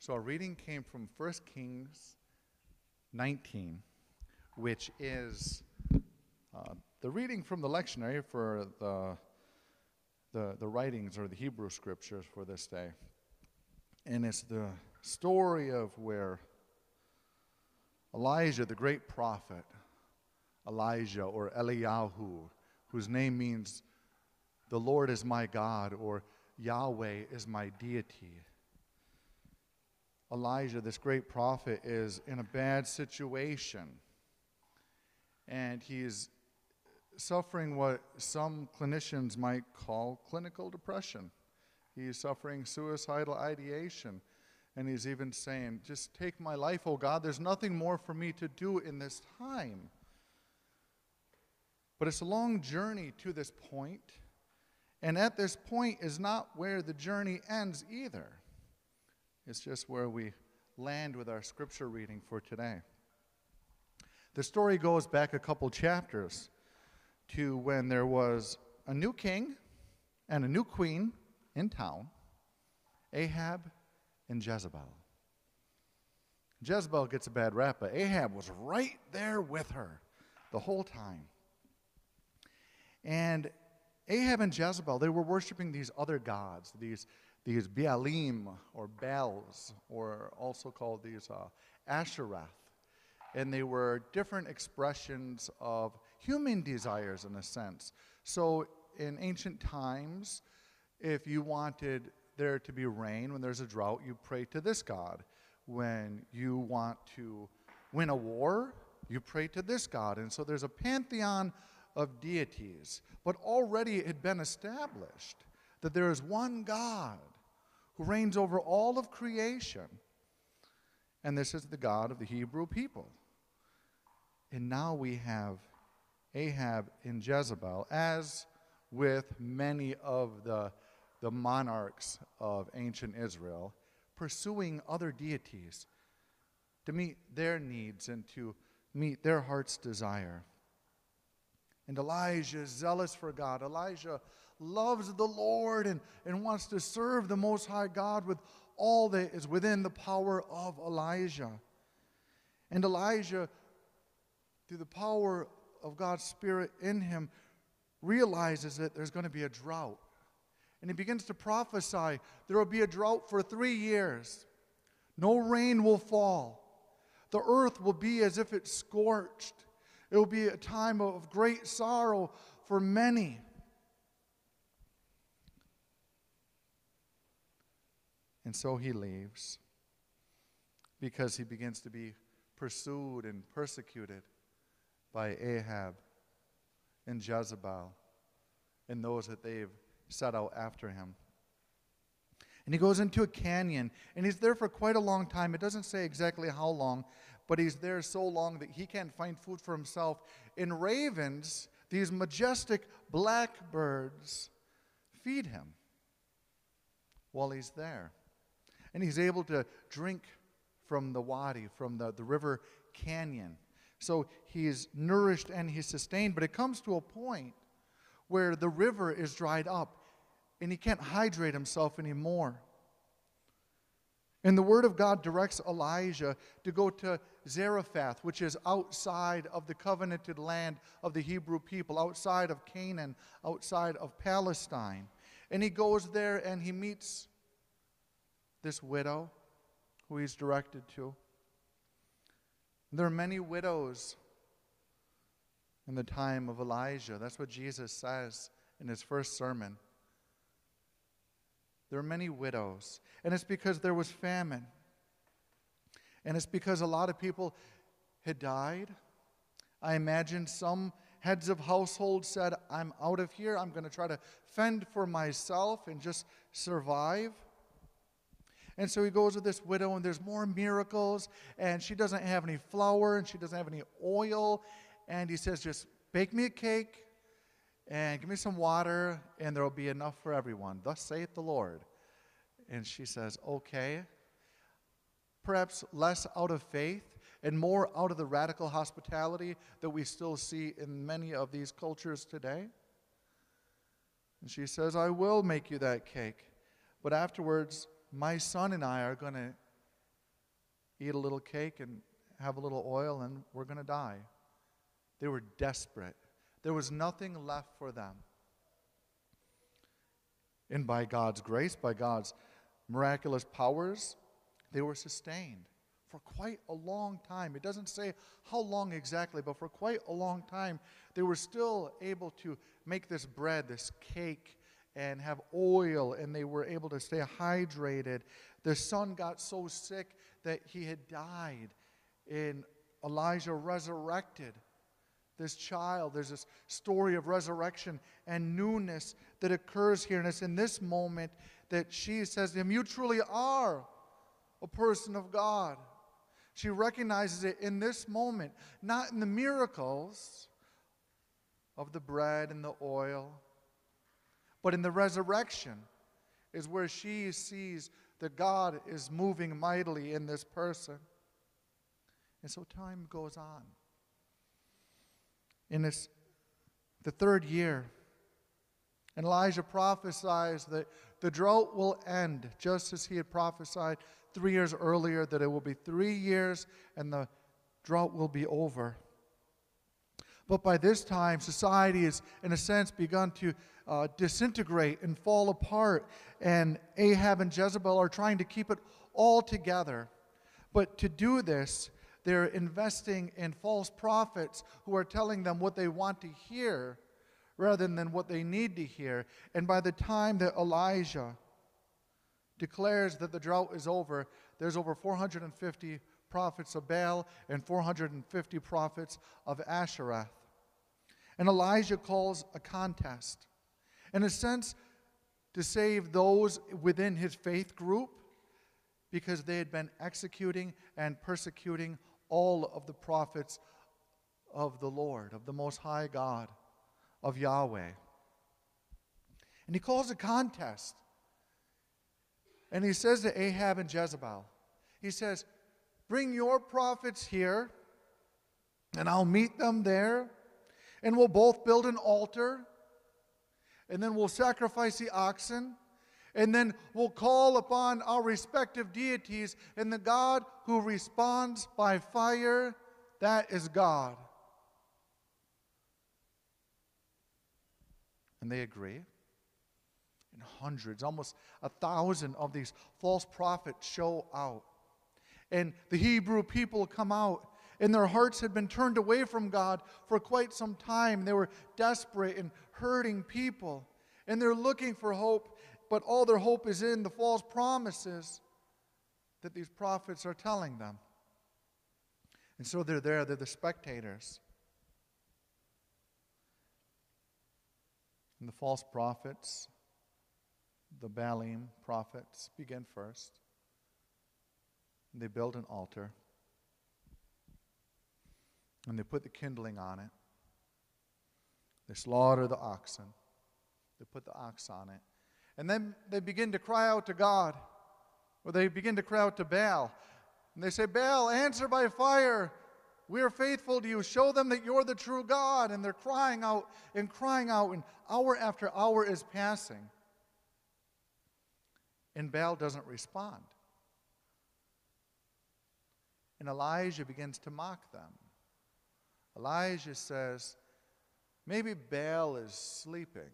So our reading came from 1 Kings 19, which is uh, the reading from the lectionary for the, the, the writings or the Hebrew scriptures for this day. And it's the story of where Elijah, the great prophet, Elijah or Eliyahu, whose name means the Lord is my God or Yahweh is my deity. Elijah, this great prophet, is in a bad situation. And he's suffering what some clinicians might call clinical depression. He's suffering suicidal ideation. And he's even saying, Just take my life, oh God. There's nothing more for me to do in this time. But it's a long journey to this point, And at this point is not where the journey ends either. It's just where we land with our scripture reading for today. The story goes back a couple chapters to when there was a new king and a new queen in town, Ahab and Jezebel. Jezebel gets a bad rap, but Ahab was right there with her the whole time. And Ahab and Jezebel, they were worshiping these other gods, these these Baalim or Baals, or also called these uh, Ashereth. And they were different expressions of human desires in a sense. So in ancient times, if you wanted there to be rain when there's a drought, you pray to this God. When you want to win a war, you pray to this God. And so there's a pantheon of deities. But already it had been established that there is one God who reigns over all of creation. And this is the God of the Hebrew people. And now we have Ahab and Jezebel, as with many of the, the monarchs of ancient Israel, pursuing other deities to meet their needs and to meet their heart's desire. And Elijah is zealous for God. Elijah loves the Lord and, and wants to serve the Most High God with all that is within the power of Elijah. And Elijah, through the power of God's Spirit in him, realizes that there's going to be a drought. And he begins to prophesy there will be a drought for three years. No rain will fall. The earth will be as if it's scorched. It will be a time of great sorrow for many. And so he leaves because he begins to be pursued and persecuted by Ahab and Jezebel and those that they've set out after him. And he goes into a canyon, and he's there for quite a long time. It doesn't say exactly how long, but he's there so long that he can't find food for himself. And ravens, these majestic blackbirds, feed him while he's there. And he's able to drink from the wadi, from the, the river canyon. So he's nourished and he's sustained, but it comes to a point where the river is dried up and he can't hydrate himself anymore. And the word of God directs Elijah to go to Zarephath, which is outside of the covenanted land of the Hebrew people, outside of Canaan, outside of Palestine. And he goes there and he meets this widow who he's directed to. There are many widows in the time of Elijah. That's what Jesus says in his first sermon. There are many widows. And it's because there was famine. And it's because a lot of people had died. I imagine some heads of households said, I'm out of here. I'm going to try to fend for myself and just survive. And so he goes with this widow, and there's more miracles, and she doesn't have any flour, and she doesn't have any oil. And he says, Just bake me a cake and give me some water, and there will be enough for everyone. Thus saith the Lord. And she says, Okay. Perhaps less out of faith and more out of the radical hospitality that we still see in many of these cultures today. And she says, I will make you that cake. But afterwards, my son and I are going to eat a little cake and have a little oil, and we're going to die. They were desperate. There was nothing left for them. And by God's grace, by God's miraculous powers, they were sustained for quite a long time. It doesn't say how long exactly, but for quite a long time, they were still able to make this bread, this cake, and have oil, and they were able to stay hydrated. The son got so sick that he had died, and Elijah resurrected this child. There's this story of resurrection and newness that occurs here. And it's in this moment that she says to him, You truly are a person of God. She recognizes it in this moment, not in the miracles of the bread and the oil, but in the resurrection is where she sees that God is moving mightily in this person. And so time goes on. In this, the third year, and Elijah prophesies that the drought will end, just as he had prophesied three years earlier, that it will be three years and the drought will be over. But by this time, society has, in a sense, begun to uh, disintegrate and fall apart, and Ahab and Jezebel are trying to keep it all together. But to do this, they're investing in false prophets who are telling them what they want to hear rather than what they need to hear. And by the time that Elijah declares that the drought is over, there's over 450 prophets of Baal and 450 prophets of Asherah. And Elijah calls a contest. In a sense, to save those within his faith group because they had been executing and persecuting all of the prophets of the Lord, of the Most High God, of Yahweh. And he calls a contest. And he says to Ahab and Jezebel, he says, Bring your prophets here, and I'll meet them there, and we'll both build an altar, and then we'll sacrifice the oxen, and then we'll call upon our respective deities, and the God who responds by fire, that is God. And they agree. And hundreds, almost a thousand of these false prophets show out. And the Hebrew people come out, and their hearts had been turned away from God for quite some time. They were desperate and hurting people, and they're looking for hope but all their hope is in the false promises that these prophets are telling them. And so they're there, they're the spectators. And the false prophets, the Baalim prophets, begin first. They build an altar. And they put the kindling on it. They slaughter the oxen. They put the ox on it. And then they begin to cry out to God, or they begin to cry out to Baal. And they say, Baal, answer by fire. We are faithful to you. Show them that you're the true God. And they're crying out and crying out, and hour after hour is passing. And Baal doesn't respond. And Elijah begins to mock them. Elijah says, Maybe Baal is sleeping.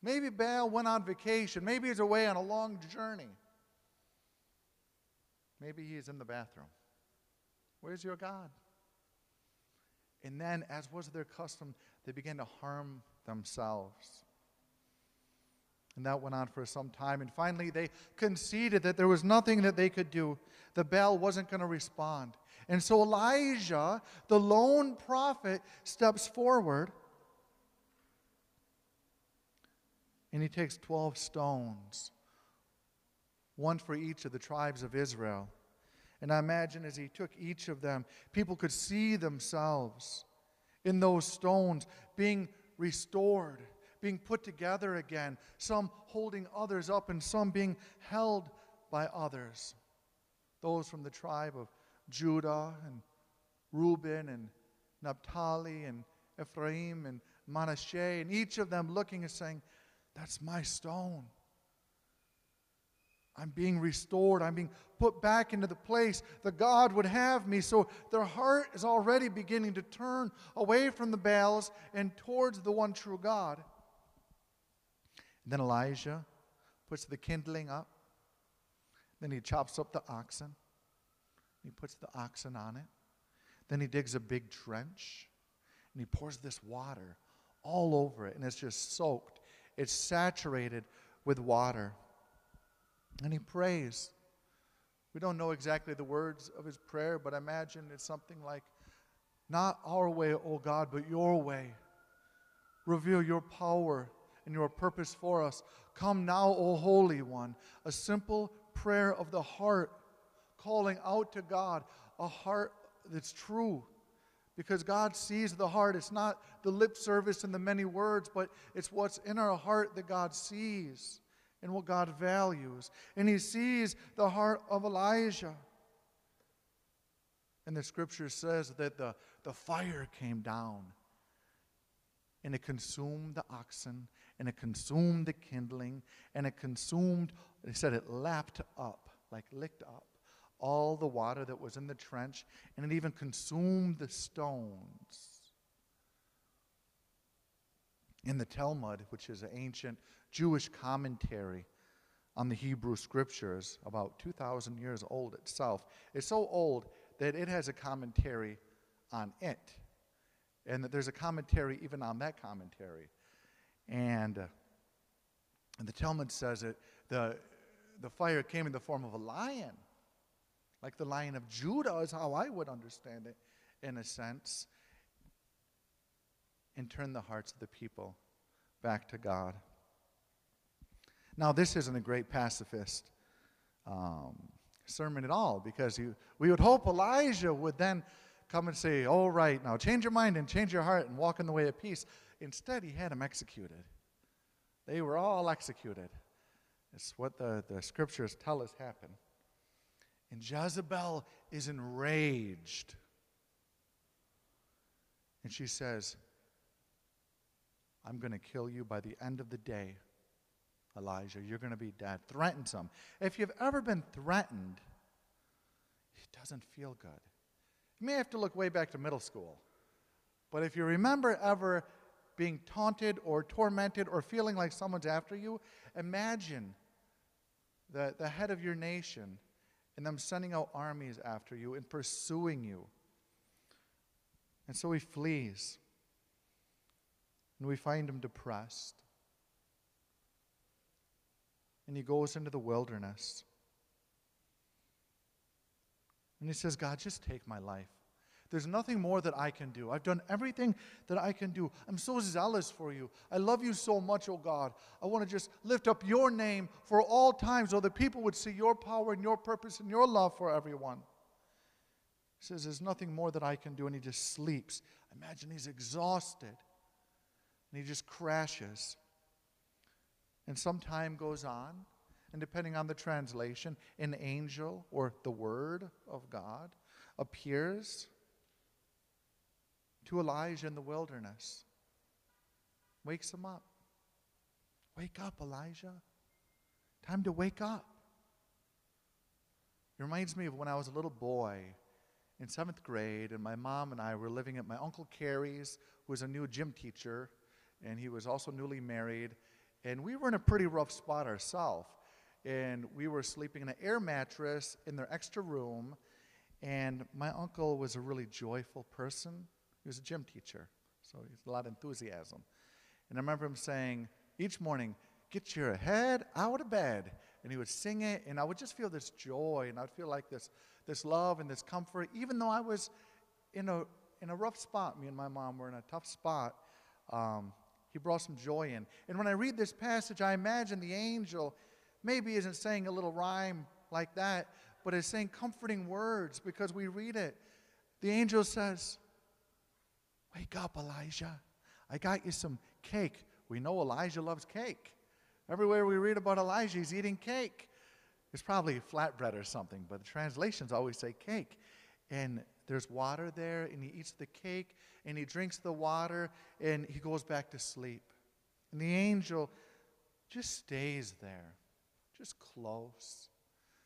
Maybe Baal went on vacation. Maybe he's away on a long journey. Maybe he's in the bathroom. Where's your God? And then, as was their custom, they began to harm themselves. And that went on for some time. And finally, they conceded that there was nothing that they could do. The Baal wasn't going to respond. And so Elijah, the lone prophet, steps forward And he takes 12 stones, one for each of the tribes of Israel. And I imagine as he took each of them, people could see themselves in those stones being restored, being put together again, some holding others up, and some being held by others. Those from the tribe of Judah and Reuben and Naphtali and Ephraim and Manasseh, and each of them looking and saying, that's my stone. I'm being restored. I'm being put back into the place that God would have me. So their heart is already beginning to turn away from the Baals and towards the one true God. And then Elijah puts the kindling up. Then he chops up the oxen. He puts the oxen on it. Then he digs a big trench and he pours this water all over it, and it's just soaked. It's saturated with water. And he prays. We don't know exactly the words of his prayer, but I imagine it's something like, Not our way, O God, but your way. Reveal your power and your purpose for us. Come now, O Holy One. A simple prayer of the heart, calling out to God, a heart that's true. Because God sees the heart. It's not the lip service and the many words, but it's what's in our heart that God sees and what God values. And he sees the heart of Elijah. And the scripture says that the, the fire came down and it consumed the oxen and it consumed the kindling and it consumed, they said it lapped up, like licked up, all the water that was in the trench and it even consumed the stones. In the Talmud, which is an ancient Jewish commentary on the Hebrew scriptures, about 2,000 years old itself. It's so old that it has a commentary on it. And that there's a commentary even on that commentary. And, uh, and the Talmud says that the, the fire came in the form of a lion, like the lion of Judah, is how I would understand it, in a sense, and turn the hearts of the people back to God. Now, this isn't a great pacifist um, sermon at all because you, we would hope Elijah would then come and say, All right, now change your mind and change your heart and walk in the way of peace. Instead, he had them executed. They were all executed. It's what the, the scriptures tell us happened. And Jezebel is enraged. And she says, I'm going to kill you by the end of the day. Elijah. You're going to be dead. Threatens him. If you've ever been threatened, it doesn't feel good. You may have to look way back to middle school. But if you remember ever being taunted or tormented or feeling like someone's after you, imagine the, the head of your nation and I'm sending out armies after you and pursuing you. And so he flees. And we find him depressed and he goes into the wilderness. And he says, God, just take my life. There's nothing more that I can do. I've done everything that I can do. I'm so zealous for you. I love you so much, oh God. I want to just lift up your name for all times so that people would see your power and your purpose and your love for everyone. He says, There's nothing more that I can do. And he just sleeps. Imagine he's exhausted. And he just crashes. And some time goes on, and depending on the translation, an angel or the Word of God appears to Elijah in the wilderness, wakes him up. Wake up, Elijah. Time to wake up. It reminds me of when I was a little boy in seventh grade, and my mom and I were living at my Uncle Carrie's, who was a new gym teacher, and he was also newly married. And we were in a pretty rough spot ourselves. And we were sleeping in an air mattress in their extra room. And my uncle was a really joyful person. He was a gym teacher, so he had a lot of enthusiasm. And I remember him saying each morning, Get your head out of bed. And he would sing it, and I would just feel this joy, and I'd feel like this, this love and this comfort, even though I was in a, in a rough spot. Me and my mom were in a tough spot. Um, he brought some joy in. And when I read this passage, I imagine the angel maybe isn't saying a little rhyme like that, but is saying comforting words because we read it. The angel says, Wake up, Elijah. I got you some cake. We know Elijah loves cake. Everywhere we read about Elijah, he's eating cake. It's probably flatbread or something, but the translations always say cake. And there's water there, and he eats the cake, and he drinks the water, and he goes back to sleep. And the angel just stays there, just close.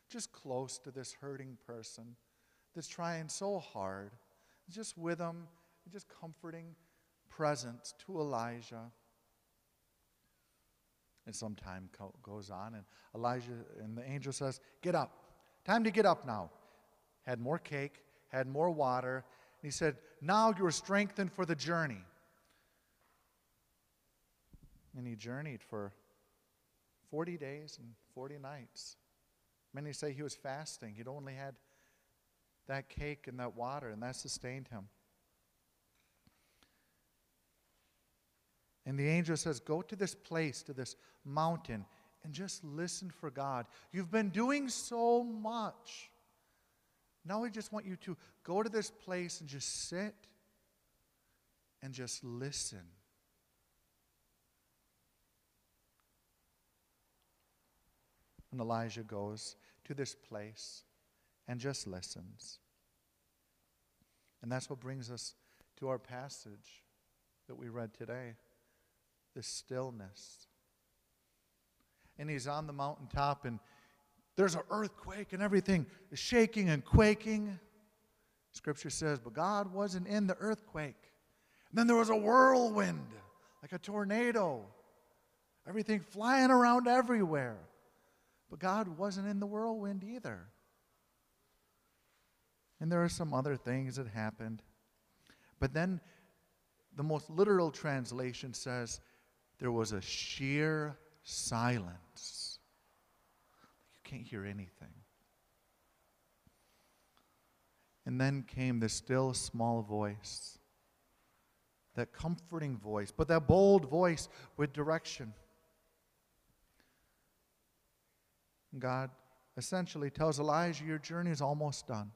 just close to this hurting person that's trying so hard, just with them, just comforting presence to Elijah. And some time co- goes on, and Elijah and the angel says, Get up. Time to get up now. Had more cake, had more water. And he said, Now you are strengthened for the journey. And he journeyed for 40 days and 40 nights. Many say he was fasting. He'd only had that cake and that water, and that sustained him. And the angel says, Go to this place, to this mountain, and just listen for God. You've been doing so much. Now I just want you to go to this place and just sit and just listen. And Elijah goes to this place and just listens. And that's what brings us to our passage that we read today the stillness. And he's on the mountaintop, and there's an earthquake, and everything is shaking and quaking. Scripture says, but God wasn't in the earthquake. And then there was a whirlwind, like a tornado, everything flying around everywhere. But God wasn't in the whirlwind either. And there are some other things that happened. But then the most literal translation says there was a sheer silence. You can't hear anything. And then came the still small voice, that comforting voice, but that bold voice with direction. God essentially tells Elijah, Your journey is almost done.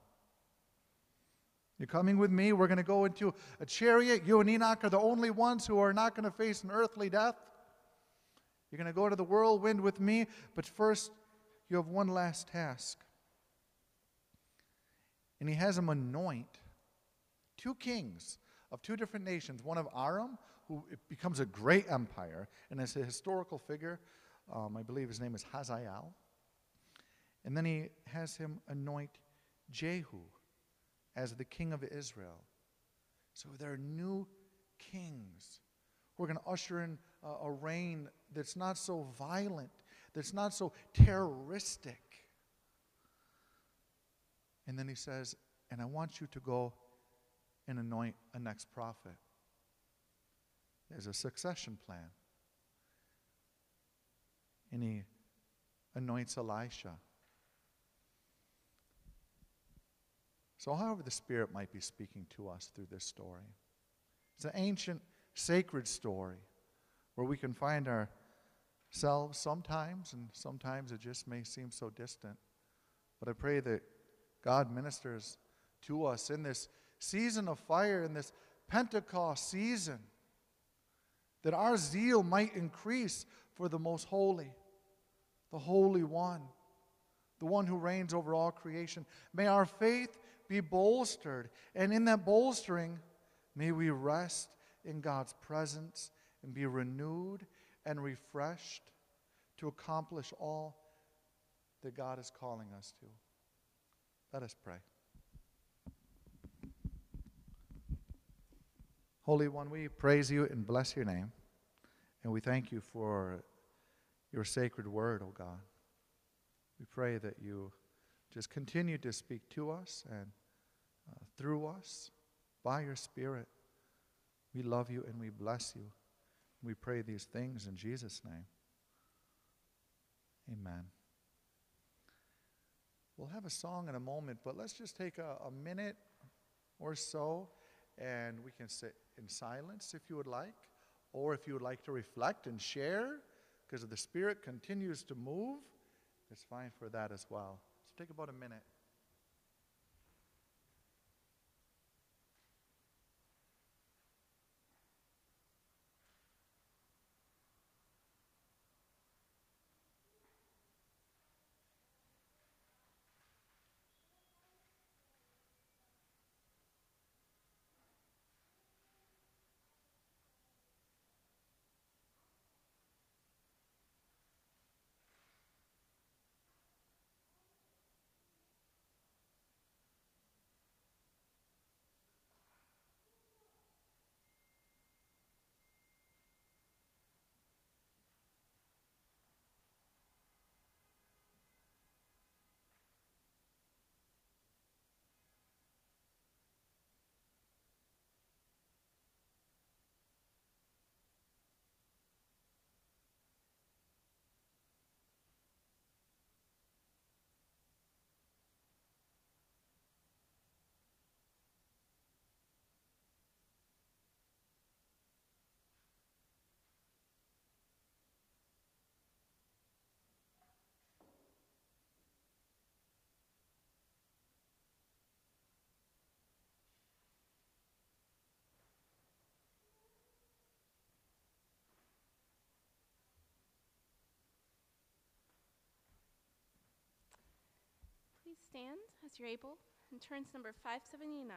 You're coming with me. We're going to go into a chariot. You and Enoch are the only ones who are not going to face an earthly death. You're going to go to the whirlwind with me, but first, you have one last task. And he has him anoint two kings of two different nations one of Aram, who becomes a great empire, and is a historical figure. Um, I believe his name is Hazael. And then he has him anoint Jehu as the king of Israel. So there are new kings who are going to usher in a, a reign that's not so violent, that's not so terroristic. And then he says, And I want you to go and anoint a next prophet. There's a succession plan. And he anoints Elisha. So, however, the Spirit might be speaking to us through this story, it's an ancient, sacred story where we can find ourselves sometimes, and sometimes it just may seem so distant. But I pray that God ministers to us in this season of fire, in this Pentecost season, that our zeal might increase for the most holy, the Holy One, the one who reigns over all creation. May our faith be bolstered. And in that bolstering, may we rest in God's presence and be renewed and refreshed to accomplish all that God is calling us to. Let us pray. Holy One, we praise you and bless your name. And we thank you for your sacred word, O oh God. We pray that you just continue to speak to us and through us by your Spirit. We love you and we bless you. We pray these things in Jesus' name. Amen. We'll have a song in a moment, but let's just take a, a minute or so and we can sit in silence if you would like, or if you would like to reflect and share, because the Spirit continues to move, it's fine for that as well. So take about a minute. Stand as you're able. And turn to number 579